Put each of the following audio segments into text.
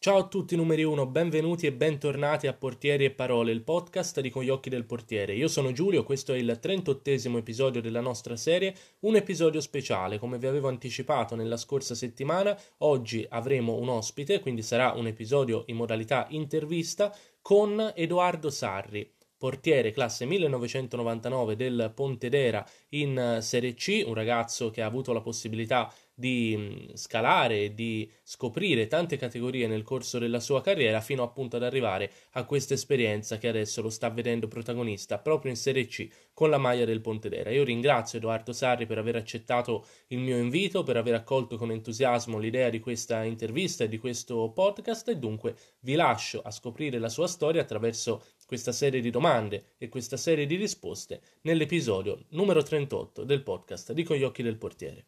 Ciao a tutti numeri 1, benvenuti e bentornati a Portieri e Parole, il podcast di Con gli occhi del portiere. Io sono Giulio, questo è il 38 episodio della nostra serie, un episodio speciale, come vi avevo anticipato nella scorsa settimana. Oggi avremo un ospite, quindi sarà un episodio in modalità intervista con Edoardo Sarri portiere classe 1999 del Pontedera in Serie C, un ragazzo che ha avuto la possibilità di scalare di scoprire tante categorie nel corso della sua carriera fino appunto ad arrivare a questa esperienza che adesso lo sta vedendo protagonista proprio in Serie C con la maglia del Pontedera. Io ringrazio Edoardo Sarri per aver accettato il mio invito, per aver accolto con entusiasmo l'idea di questa intervista e di questo podcast e dunque vi lascio a scoprire la sua storia attraverso questa serie di domande e questa serie di risposte nell'episodio numero 38 del podcast di Con gli occhi del portiere.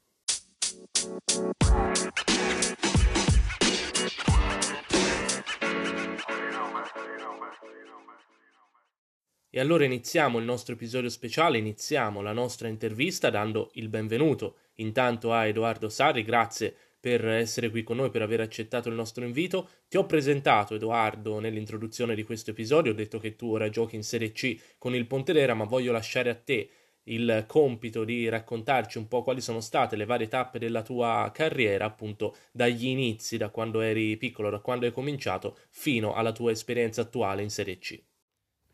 E allora iniziamo il nostro episodio speciale, iniziamo la nostra intervista dando il benvenuto intanto a Edoardo Sarri, grazie per essere qui con noi, per aver accettato il nostro invito. Ti ho presentato, Edoardo, nell'introduzione di questo episodio, ho detto che tu ora giochi in Serie C con il Pontedera, ma voglio lasciare a te il compito di raccontarci un po' quali sono state le varie tappe della tua carriera, appunto dagli inizi, da quando eri piccolo, da quando hai cominciato, fino alla tua esperienza attuale in Serie C.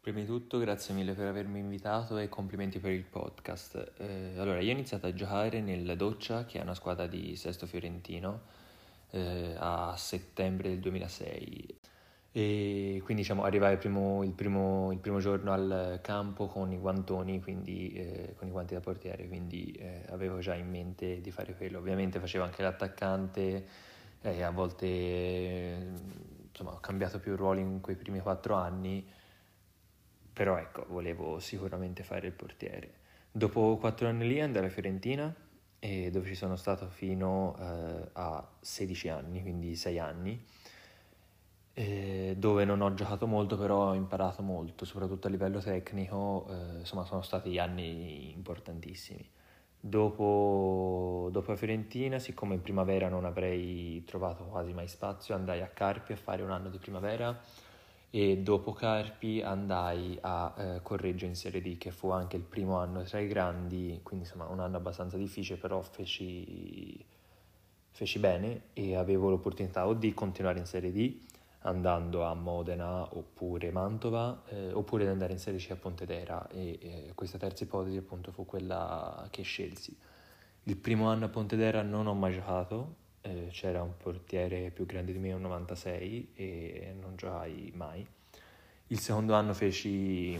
Prima di tutto grazie mille per avermi invitato e complimenti per il podcast. Eh, allora, io ho iniziato a giocare nel Doccia, che è una squadra di Sesto Fiorentino, eh, a settembre del 2006. E quindi diciamo, arrivai il primo, il, primo, il primo, giorno al campo con i guantoni, quindi eh, con i guanti da portiere, quindi eh, avevo già in mente di fare quello. Ovviamente facevo anche l'attaccante e a volte insomma, ho cambiato più ruoli in quei primi quattro anni, però ecco, volevo sicuramente fare il portiere. Dopo quattro anni lì andai alla Fiorentina, dove ci sono stato fino eh, a 16 anni, quindi 6 anni eh, dove non ho giocato molto, però ho imparato molto, soprattutto a livello tecnico, eh, insomma sono stati anni importantissimi. Dopo, dopo Fiorentina, siccome in primavera non avrei trovato quasi mai spazio, andai a Carpi a fare un anno di primavera e dopo Carpi andai a eh, Correggio in Serie D, che fu anche il primo anno tra i grandi, quindi insomma un anno abbastanza difficile, però feci, feci bene e avevo l'opportunità o di continuare in Serie D andando a Modena oppure Mantova eh, oppure di andare in Serie C a Pontedera e eh, questa terza ipotesi appunto fu quella che scelsi. Il primo anno a Pontedera non ho mai giocato, eh, c'era un portiere più grande di me, un 96 e non giocai mai. Il secondo anno feci,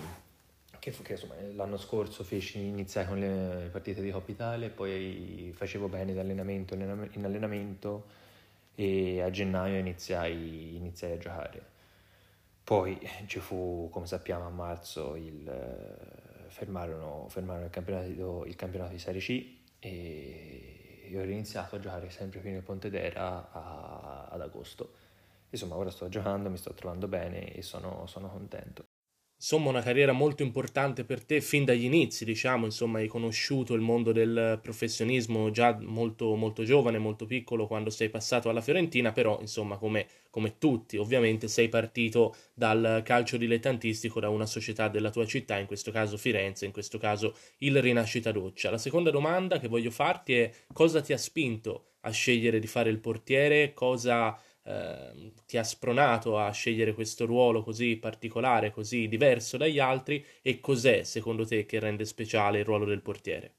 che, che insomma l'anno scorso feci, iniziai con le partite di Coppa Italia, poi facevo bene in allenamento, in allenamento e a gennaio iniziai, iniziai a giocare. Poi ci fu, come sappiamo, a marzo il, eh, fermarono, fermarono il, campionato, il, campionato, di Serie C e ho iniziato a giocare sempre qui nel Pontedera a, ad agosto. Insomma, ora sto giocando, mi sto trovando bene e sono, sono contento insomma una carriera molto importante per te fin dagli inizi, diciamo, insomma hai conosciuto il mondo del professionismo già molto, molto giovane, molto piccolo quando sei passato alla Fiorentina, però insomma come, come tutti ovviamente sei partito dal calcio dilettantistico da una società della tua città, in questo caso Firenze, in questo caso il Rinascita Doccia. La seconda domanda che voglio farti è cosa ti ha spinto a scegliere di fare il portiere, cosa eh, ti ha spronato a scegliere questo ruolo così particolare, così diverso dagli altri e cos'è secondo te che rende speciale il ruolo del portiere?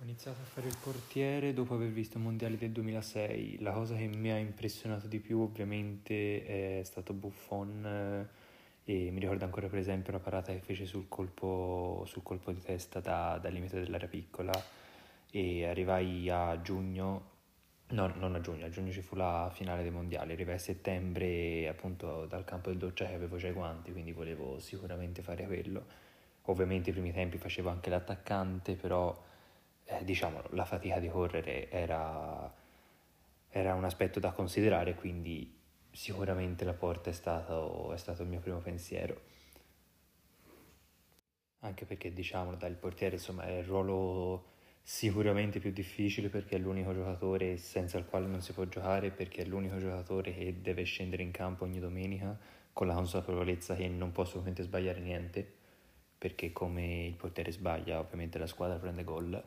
Ho iniziato a fare il portiere dopo aver visto i mondiali del 2006. La cosa che mi ha impressionato di più ovviamente è stato Buffon eh, e mi ricordo ancora per esempio la parata che fece sul colpo, sul colpo di testa da, dal limite dell'area piccola e arrivai a giugno No, non a giugno, a giugno ci fu la finale dei mondiali, arrivai a settembre appunto dal campo del doccia che avevo già i guanti, quindi volevo sicuramente fare quello. Ovviamente i primi tempi facevo anche l'attaccante, però eh, diciamo la fatica di correre era, era, un aspetto da considerare, quindi sicuramente la porta è stato, è stato il mio primo pensiero. Anche perché diciamo dal portiere insomma è il ruolo sicuramente più difficile perché è l'unico giocatore senza il quale non si può giocare, perché è l'unico giocatore che deve scendere in campo ogni domenica con la consapevolezza che non può assolutamente sbagliare niente, perché come il portiere sbaglia ovviamente la squadra prende gol,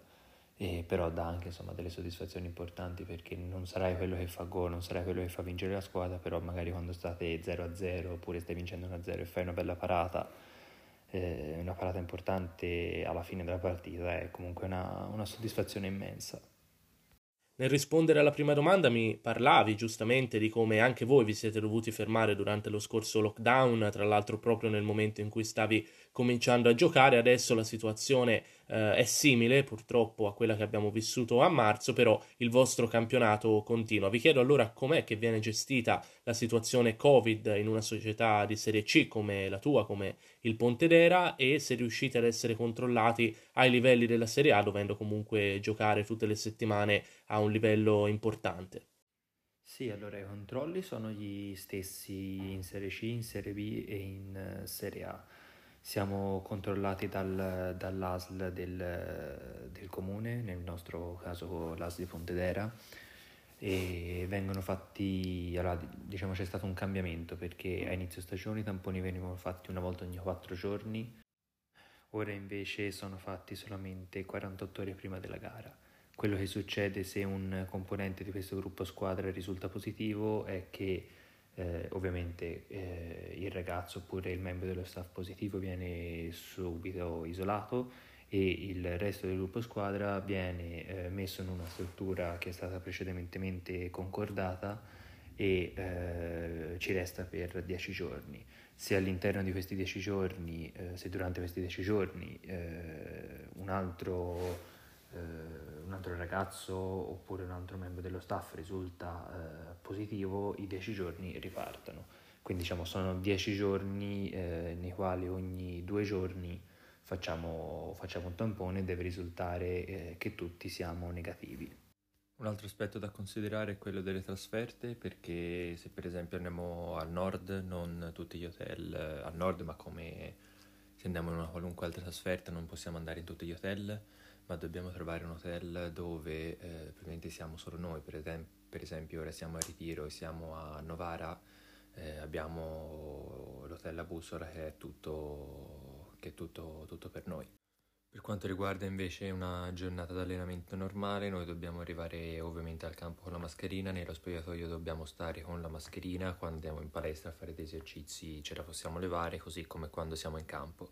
e però dà anche insomma, delle soddisfazioni importanti perché non sarai quello che fa gol, non sarai quello che fa vincere la squadra, però magari quando state 0-0 oppure stai vincendo 1-0 e fai una bella parata, eh, una parata importante alla fine della partita è comunque una, una soddisfazione immensa. Nel rispondere alla prima domanda mi parlavi giustamente di come anche voi vi siete dovuti fermare durante lo scorso lockdown, tra l'altro proprio nel momento in cui stavi cominciando a giocare, adesso la situazione eh, è simile purtroppo a quella che abbiamo vissuto a marzo, però il vostro campionato continua. Vi chiedo allora com'è che viene gestita la situazione Covid in una società di Serie C come la tua, come il Pontedera, e se riuscite ad essere controllati ai livelli della Serie A, dovendo comunque giocare tutte le settimane a un livello importante. Sì, allora i controlli sono gli stessi in Serie C, in Serie B e in eh, Serie A siamo controllati dal, dall'ASL del, del, comune, nel nostro caso l'ASL di Pontedera, e vengono fatti, allora, diciamo c'è stato un cambiamento perché a inizio stagione i tamponi venivano fatti una volta ogni 4 giorni, ora invece sono fatti solamente 48 ore prima della gara. Quello che succede se un componente di questo gruppo squadra risulta positivo è che eh, ovviamente eh, il ragazzo oppure il membro dello staff positivo viene subito isolato e il resto del gruppo squadra viene eh, messo in una struttura che è stata precedentemente concordata e eh, ci resta per 10 giorni. Se all'interno di questi 10 giorni, eh, se durante questi 10 giorni eh, un altro eh, un altro ragazzo oppure un altro membro dello staff risulta eh, positivo, i 10 giorni ripartono. Quindi diciamo sono 10 giorni eh, nei quali ogni due giorni facciamo, facciamo un tampone e deve risultare eh, che tutti siamo negativi. Un altro aspetto da considerare è quello delle trasferte, perché se per esempio andiamo al nord, non tutti gli hotel eh, al nord, ma come se andiamo in una qualunque altra trasferta non possiamo andare in tutti gli hotel, ma dobbiamo trovare un hotel dove eh, probabilmente siamo solo noi, per, esem- per, esempio ora siamo a Ritiro e siamo a Novara, eh, abbiamo l'hotel La Bussola che è tutto, che è tutto, tutto per noi. Per quanto riguarda invece una giornata d'allenamento normale, noi dobbiamo arrivare ovviamente al campo con la mascherina, nello spogliatoio dobbiamo stare con la mascherina, quando andiamo in palestra a fare dei esercizi ce la possiamo levare, così come quando siamo in campo.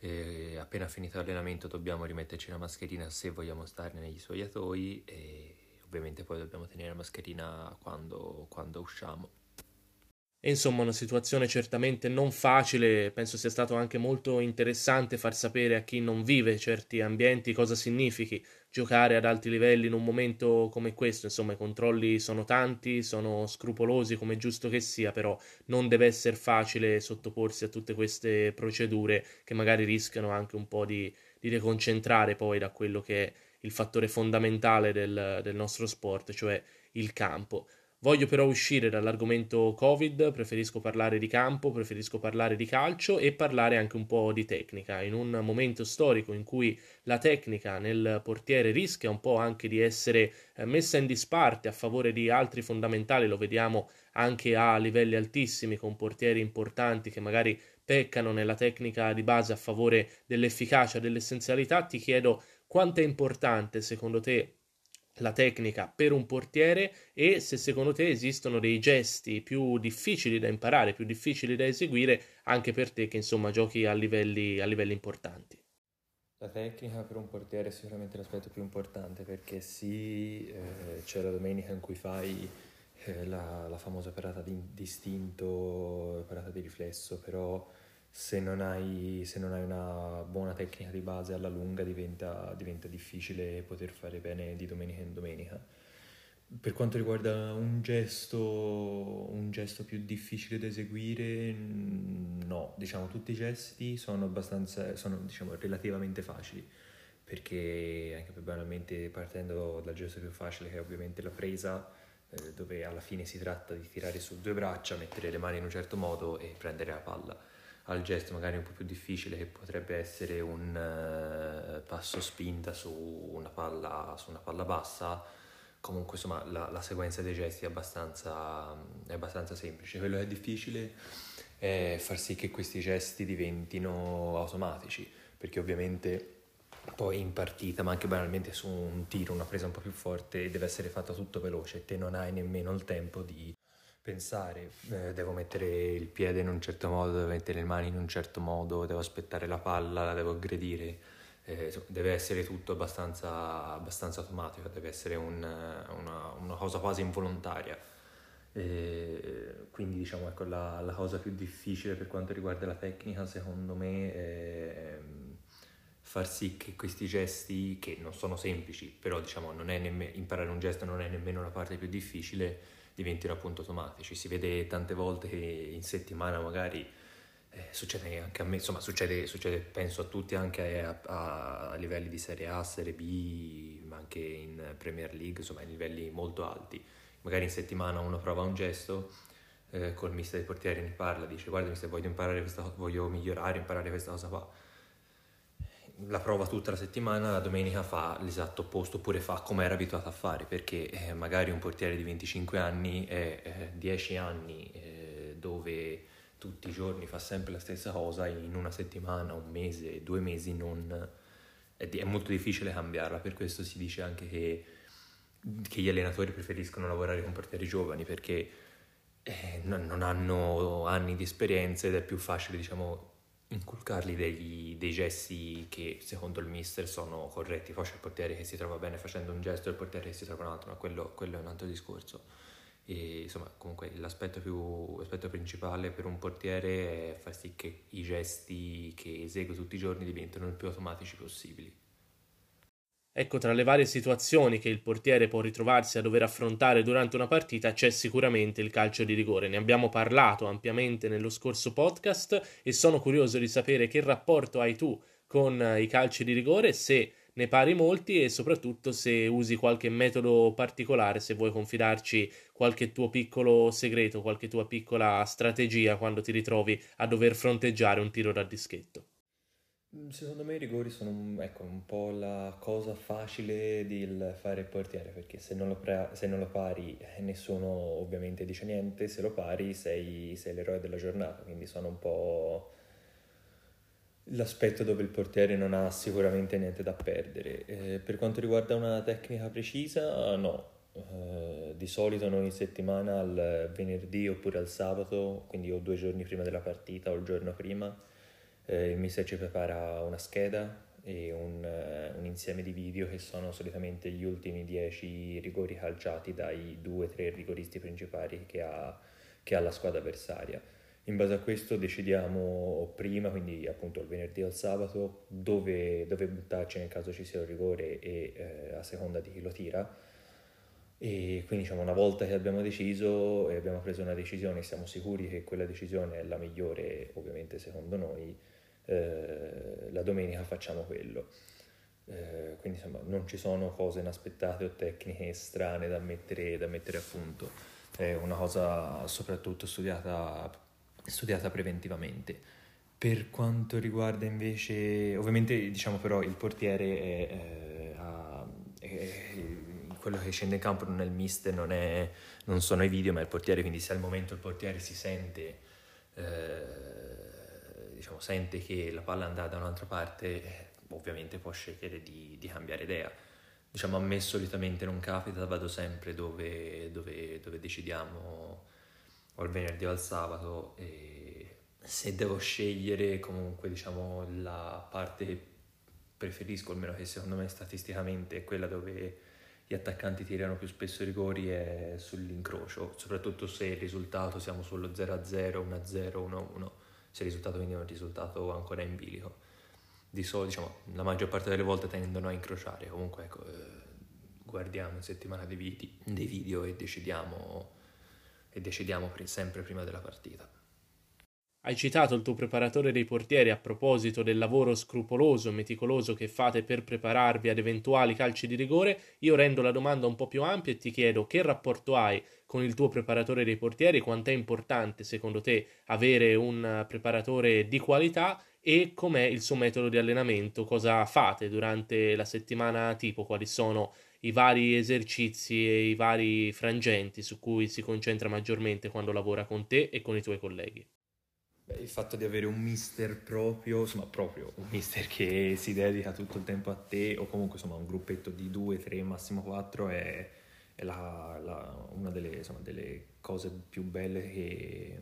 E appena finito l'allenamento dobbiamo rimetterci la mascherina se vogliamo stare negli spogliatoi e ovviamente poi dobbiamo tenere la mascherina quando, quando usciamo. E insomma, una situazione certamente non facile, penso sia stato anche molto interessante far sapere a chi non vive certi ambienti cosa significhi giocare ad alti livelli in un momento come questo, insomma i controlli sono tanti, sono scrupolosi come giusto che sia, però non deve essere facile sottoporsi a tutte queste procedure che magari rischiano anche un po' di, di deconcentrare poi da quello che è il fattore fondamentale del, del nostro sport, cioè il campo. Voglio però uscire dall'argomento Covid, preferisco parlare di campo, preferisco parlare di calcio e parlare anche un po' di tecnica. In un momento storico in cui la tecnica nel portiere rischia un po' anche di essere eh, messa in disparte a favore di altri fondamentali, lo vediamo anche a livelli altissimi con portieri importanti che magari peccano nella tecnica di base a favore dell'efficacia, dell'essenzialità, ti chiedo quanto è importante secondo te la tecnica per un portiere e se secondo te esistono dei gesti più difficili da imparare, più difficili da eseguire anche per te che insomma giochi a livelli, a livelli importanti. La tecnica per un portiere è sicuramente l'aspetto più importante perché sì, eh, c'è la domenica in cui fai eh, la, la, famosa parata di distinto, parata di riflesso, però se non hai, se non hai una buona tecnica di base alla lunga diventa, diventa difficile poter fare bene di domenica in domenica. Per quanto riguarda un gesto, un gesto più difficile da eseguire, no, diciamo tutti i gesti sono abbastanza, sono diciamo relativamente facili, perché anche banalmente partendo dal gesto più facile che è ovviamente la presa, eh, dove alla fine si tratta di tirare su due braccia, mettere le mani in un certo modo e prendere la palla al gesto magari un po' più difficile che potrebbe essere un uh, passo spinta su una palla, su una palla bassa, comunque insomma la, la sequenza dei gesti è abbastanza, è abbastanza semplice. Quello che è difficile è far sì che questi gesti diventino automatici, perché ovviamente poi in partita, ma anche banalmente su un tiro, una presa un po' più forte, deve essere fatta tutto veloce, te non hai nemmeno il tempo di pensare, eh, devo mettere il piede in un certo modo, devo mettere le mani in un certo modo, devo aspettare la palla, la devo aggredire, eh, deve essere tutto abbastanza, abbastanza automatico, deve essere un, una, una, cosa quasi involontaria. Eh, quindi diciamo ecco la, la, cosa più difficile per quanto riguarda la tecnica secondo me è far sì che questi gesti che non sono semplici però diciamo non è nemm- imparare un gesto non è nemmeno la parte più difficile diventino appunto automatici. Si vede tante volte in settimana magari eh, succede anche a me, insomma succede, succede penso a tutti anche a, a, a, livelli di Serie A, Serie B, ma anche in Premier League, insomma in livelli molto alti. Magari in settimana uno prova un gesto, eh, col mister dei portieri ne parla, dice guarda mister voglio imparare questa voglio migliorare, imparare questa cosa qua la prova tutta la settimana, la domenica fa l'esatto opposto, oppure fa come era abituato a fare, perché eh, magari un portiere di 25 anni è eh, 10 anni eh, dove tutti i giorni fa sempre la stessa cosa, in una settimana, un mese, due mesi non, è, molto difficile cambiarla, per questo si dice anche che, che gli allenatori preferiscono lavorare con portieri giovani perché eh, non hanno anni di esperienza ed è più facile diciamo inculcargli degli, dei gesti che secondo il mister sono corretti. Poi c'è il portiere che si trova bene facendo un gesto e il portiere che si trova un altro, ma quello, quello è un altro discorso. E, insomma, comunque l'aspetto, più, l'aspetto principale per un portiere è far sì che i gesti che esegue tutti i giorni diventino il più automatici possibili. Ecco, tra le varie situazioni che il portiere può ritrovarsi a dover affrontare durante una partita c'è sicuramente il calcio di rigore. Ne abbiamo parlato ampiamente nello scorso podcast e sono curioso di sapere che rapporto hai tu con i calci di rigore, se ne pari molti e soprattutto se usi qualche metodo particolare, se vuoi confidarci qualche tuo piccolo segreto, qualche tua piccola strategia quando ti ritrovi a dover fronteggiare un tiro da dischetto. Mm, secondo me i rigori sono un, ecco, un po' la cosa facile di fare il portiere, perché se non lo, pre- se non lo pari eh, nessuno ovviamente dice niente, se lo pari sei, sei, l'eroe della giornata, quindi sono un po' l'aspetto dove il portiere non ha sicuramente niente da perdere. Eh, per quanto riguarda una tecnica precisa, no. Eh, di solito noi in settimana al venerdì oppure al sabato, quindi o due giorni prima della partita o il giorno prima, eh, il mister ci prepara una scheda e un, uh, un, insieme di video che sono solitamente gli ultimi 10 rigori calciati dai 2-3 rigoristi principali che ha, che ha la squadra avversaria. In base a questo decidiamo prima, quindi appunto il venerdì o il sabato, dove, dove buttarci nel caso ci sia un rigore e eh, a seconda di chi lo tira. E quindi diciamo, una volta che abbiamo deciso e abbiamo preso una decisione, siamo sicuri che quella decisione è la migliore, ovviamente secondo noi, eh, la domenica facciamo quello. Eh, quindi insomma non ci sono cose inaspettate o tecniche strane da mettere, da mettere a punto, è una cosa soprattutto studiata, studiata preventivamente. Per quanto riguarda invece, ovviamente diciamo però il portiere è, è, è, quello che scende in campo non è il mister, non, non, sono i video, ma è il portiere, quindi se al momento il portiere si sente eh, diciamo, sente che la palla andrà da un'altra parte, eh, ovviamente può scegliere di, di, cambiare idea. Diciamo, a me solitamente non capita, vado sempre dove, dove, dove decidiamo, o il venerdì o il sabato, e se devo scegliere comunque diciamo, la parte che preferisco, almeno che secondo me statisticamente è quella dove gli attaccanti tirano più spesso i rigori è sull'incrocio, soprattutto se il risultato siamo sullo 0-0, 1-0, 1-1 se il risultato quindi è un risultato ancora in bilico. Di solito, diciamo, la maggior parte delle volte tendono a incrociare, comunque ecco, eh, guardiamo in settimana dei, video, dei video e decidiamo, e decidiamo sempre prima della partita. Hai citato il tuo preparatore dei portieri a proposito del lavoro scrupoloso e meticoloso che fate per prepararvi ad eventuali calci di rigore. Io rendo la domanda un po' più ampia e ti chiedo che rapporto hai con il tuo preparatore dei portieri, quanto è importante secondo te avere un preparatore di qualità e com'è il suo metodo di allenamento, cosa fate durante la settimana tipo, quali sono i vari esercizi e i vari frangenti su cui si concentra maggiormente quando lavora con te e con i tuoi colleghi. Beh, il fatto di avere un mister proprio, insomma proprio un mister che si dedica tutto il tempo a te o comunque insomma un gruppetto di due, tre, massimo quattro è, è la, la, una delle, insomma, delle, cose più belle che,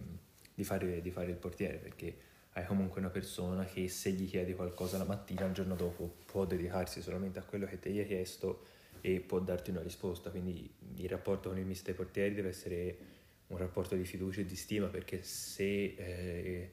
di, fare, di fare il portiere perché hai comunque una persona che se gli chiedi qualcosa la mattina, il giorno dopo può dedicarsi solamente a quello che ti hai chiesto e può darti una risposta. Quindi il rapporto con il mister portieri deve essere un rapporto di fiducia e di stima perché se, eh,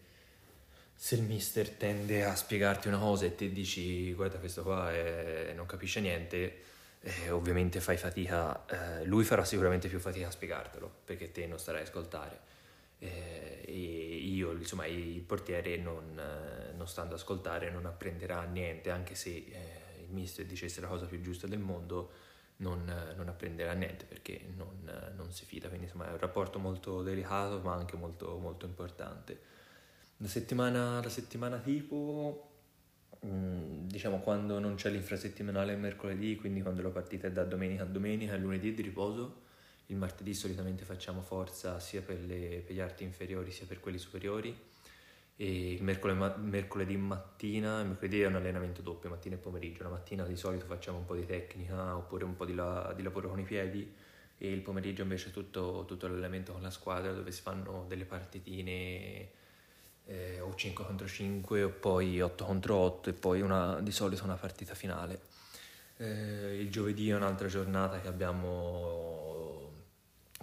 se il mister tende a spiegarti una cosa e te dici guarda questo qua è, non capisce niente, eh, ovviamente fai fatica, eh, lui farà sicuramente più fatica a spiegartelo perché te non starai a ascoltare. Eh, e io, insomma, il portiere non, non, stando ad ascoltare non apprenderà niente, anche se eh, il mister dicesse la cosa più giusta del mondo, non, non apprenderà niente perché non, non, si fida, quindi insomma è un rapporto molto delicato ma anche molto, molto importante. La settimana, la settimana tipo, mm, diciamo quando non c'è l'infrasettimanale il mercoledì, quindi quando la partita è da domenica a domenica e lunedì di riposo, il martedì solitamente facciamo forza sia per, le, per gli arti inferiori sia per quelli superiori e il mercoledì, mercoledì mattina, il mercoledì è un allenamento doppio, mattina e pomeriggio, la mattina di solito facciamo un po' di tecnica oppure un po' di, la, di lavoro con i piedi e il pomeriggio invece tutto, tutto, l'allenamento con la squadra dove si fanno delle partitine eh, o 5 contro 5 o poi 8 contro 8 e poi una, di solito una partita finale. Eh, il giovedì è un'altra giornata che abbiamo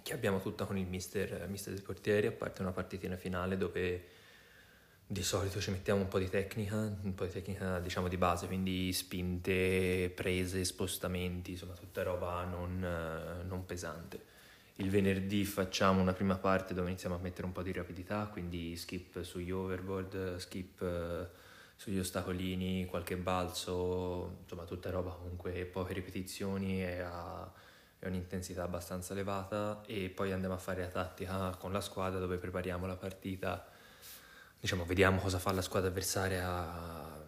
che abbiamo tutta con il mister, mister dei portieri, a parte una partitina finale dove di solito ci mettiamo un po' di tecnica, un po' di tecnica diciamo di base, quindi spinte, prese, spostamenti, insomma tutta roba non, non pesante. Il venerdì facciamo una prima parte dove iniziamo a mettere un po' di rapidità, quindi skip sugli overboard, skip eh, sugli ostacolini, qualche balzo, insomma tutta roba comunque poche ripetizioni e a è un'intensità abbastanza elevata e poi andiamo a fare la tattica con la squadra dove prepariamo la partita, diciamo vediamo cosa fa la squadra avversaria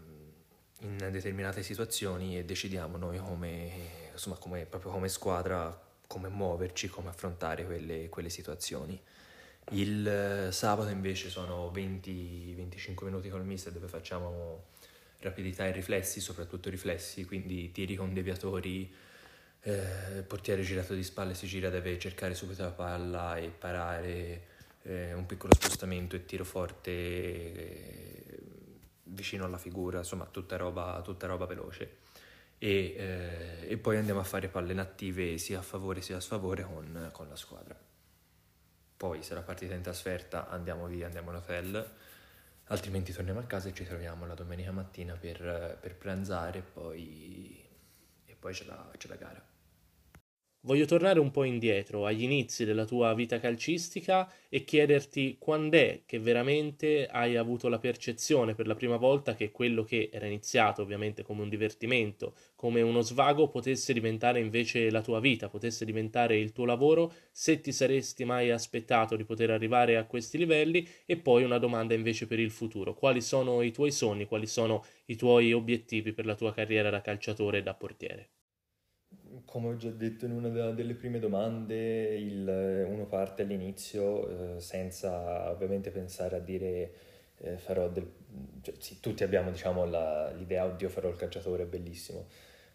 in determinate situazioni e decidiamo noi come, insomma, come, come squadra come muoverci, come affrontare quelle, quelle situazioni. Il sabato invece sono 20-25 minuti col mister dove facciamo rapidità e riflessi, soprattutto riflessi, quindi tiri con deviatori, eh, portiere girato di spalle si gira, deve cercare subito la palla e parare eh, un piccolo spostamento e tiro forte eh, vicino alla figura, insomma tutta roba, tutta roba veloce. E, eh, e, poi andiamo a fare palle inattive sia a favore sia a sfavore con, con la squadra. Poi se la partita è in trasferta andiamo via, andiamo in hotel, altrimenti torniamo a casa e ci troviamo la domenica mattina per, per pranzare e poi, e poi c'è la, c'è la gara. Voglio tornare un po' indietro, agli inizi della tua vita calcistica e chiederti quando è che veramente hai avuto la percezione per la prima volta che quello che era iniziato ovviamente come un divertimento, come uno svago, potesse diventare invece la tua vita, potesse diventare il tuo lavoro, se ti saresti mai aspettato di poter arrivare a questi livelli e poi una domanda invece per il futuro. Quali sono i tuoi sogni, quali sono i tuoi obiettivi per la tua carriera da calciatore e da portiere? Come ho già detto in una delle prime domande, il, uno parte all'inizio eh, senza ovviamente pensare a dire eh, farò del... Cioè, sì, tutti abbiamo diciamo, la, l'idea, oddio farò il calciatore, è bellissimo,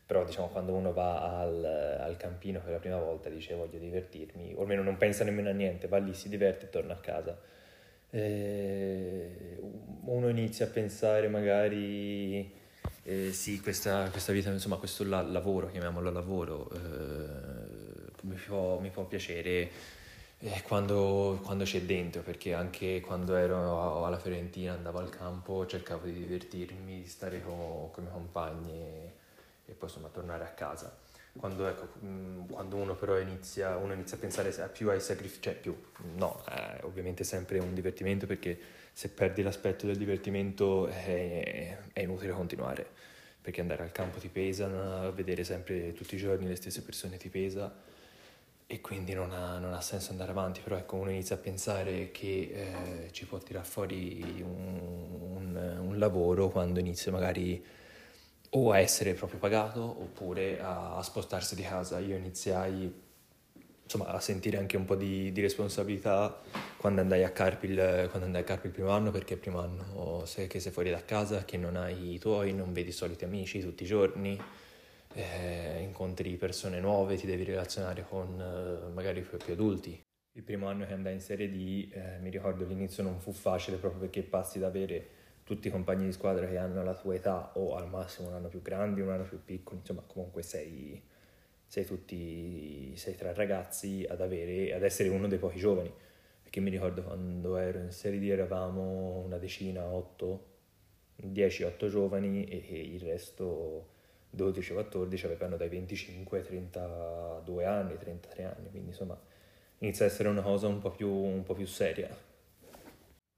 però diciamo, quando uno va al, al, campino per la prima volta dice voglio divertirmi, o almeno non pensa nemmeno a niente, va lì, si diverte e torna a casa. Eh, uno inizia a pensare magari eh, sì, questa, questa, vita, insomma, questo la, lavoro, chiamiamolo lavoro, eh, mi, può, mi, può, piacere eh, quando, quando, c'è dentro, perché anche quando ero alla Fiorentina, andavo al campo, cercavo di divertirmi, di stare con, con i miei compagni e, e, poi insomma tornare a casa. quando, ecco, mm, quando uno però inizia, uno inizia a pensare più ai sacrifici, cioè più, no, è ovviamente sempre un divertimento perché se perdi l'aspetto del divertimento è, è inutile continuare, perché andare al campo ti pesa, vedere sempre tutti i giorni le stesse persone ti pesa e quindi non ha, non ha senso andare avanti, però ecco uno inizia a pensare che eh, ci può tirare fuori un, un, un lavoro quando inizia magari o a essere proprio pagato oppure a, a spostarsi di casa. Io iniziai insomma, a sentire anche un po' di, di responsabilità quando andai, a Carpi il, primo anno, perché il primo anno sei che sei fuori da casa, che non hai i tuoi, non vedi i soliti amici tutti i giorni, eh, incontri persone nuove, ti devi relazionare con eh, magari più, più adulti. Il primo anno che andai in Serie D, eh, mi ricordo l'inizio non fu facile proprio perché passi da avere tutti i compagni di squadra che hanno la tua età o al massimo un anno più grandi, un anno più piccoli, insomma comunque sei, sei tutti, sei tra ragazzi ad, avere, ad essere uno dei pochi giovani. Perché mi ricordo quando ero in Serie D eravamo una decina, 8, 10-8 giovani e il resto 12-14 avevano dai 25 ai 32 anni, 33 anni, quindi insomma inizia a essere una cosa un po' più, un po più seria.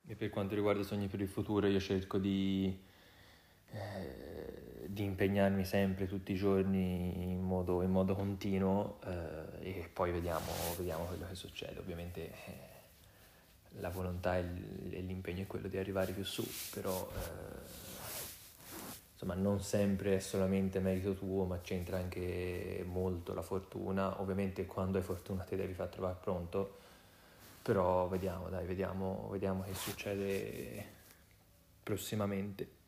E per quanto riguarda i sogni per il futuro, io cerco di, eh, di impegnarmi sempre, tutti i giorni, in modo, in modo continuo eh, e poi vediamo, vediamo, quello che succede. Ovviamente eh, la volontà e l'impegno è quello di arrivare più su, però eh, insomma non sempre è solamente merito tuo, ma c'entra anche molto la fortuna. Ovviamente quando hai fortuna ti devi far trovare pronto però vediamo, dai, vediamo, vediamo che succede prossimamente.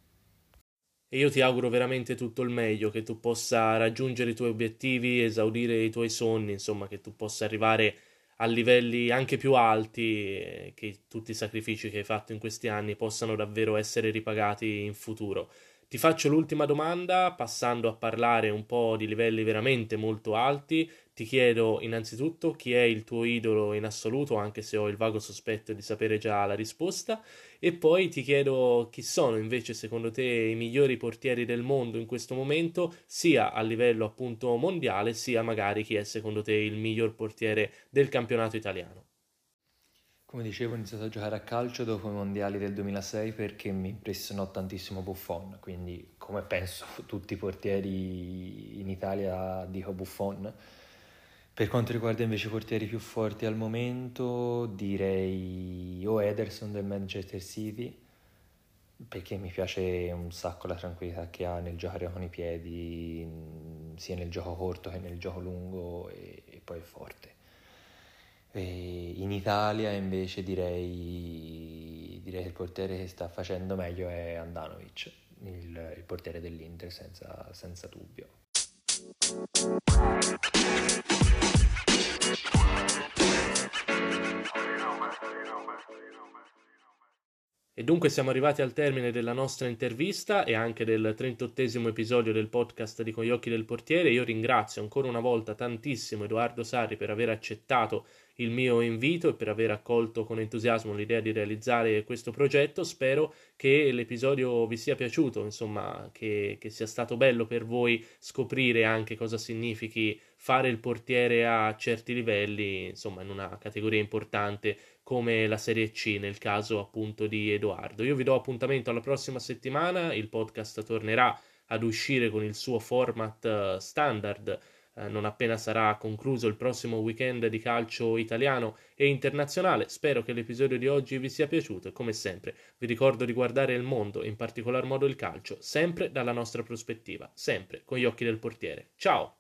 E io ti auguro veramente tutto il meglio, che tu possa raggiungere i tuoi obiettivi, esaudire i tuoi sogni, insomma, che tu possa arrivare a livelli anche più alti, che tutti i sacrifici che hai fatto in questi anni possano davvero essere ripagati in futuro. Ti faccio l'ultima domanda, passando a parlare un po' di livelli veramente molto alti. Ti chiedo innanzitutto chi è il tuo idolo in assoluto, anche se ho il vago sospetto di sapere già la risposta, e poi ti chiedo chi sono invece secondo te i migliori portieri del mondo in questo momento, sia a livello appunto mondiale, sia magari chi è secondo te il miglior portiere del campionato italiano. Come dicevo, ho iniziato a giocare a calcio dopo i mondiali del 2006 perché mi impressionò tantissimo Buffon, quindi come penso tutti i portieri in Italia dico Buffon. Per quanto riguarda invece i portieri più forti al momento, direi o Ederson del Manchester City, perché mi piace un sacco la tranquillità che ha nel giocare con i piedi, sia nel gioco corto che nel gioco lungo e, e poi è forte. E in Italia invece direi, direi, che il portiere che sta facendo meglio è Andanovic, il, il portiere dell'Inter senza, senza dubbio. E dunque siamo arrivati al termine della nostra intervista e anche del 38 episodio del podcast di Con gli occhi del portiere. Io ringrazio ancora una volta tantissimo Edoardo Sarri per aver accettato il mio invito e per aver accolto con entusiasmo l'idea di realizzare questo progetto. Spero che l'episodio vi sia piaciuto, insomma, che, che sia stato bello per voi scoprire anche cosa significhi fare il portiere a certi livelli, insomma, in una categoria importante come la Serie C, nel caso appunto di Edoardo. Io vi do appuntamento alla prossima settimana, il podcast tornerà ad uscire con il suo format eh, standard eh, non appena sarà concluso il prossimo weekend di calcio italiano e internazionale. Spero che l'episodio di oggi vi sia piaciuto e come sempre vi ricordo di guardare il mondo, in particolar modo il calcio, sempre dalla nostra prospettiva, sempre con gli occhi del portiere. Ciao!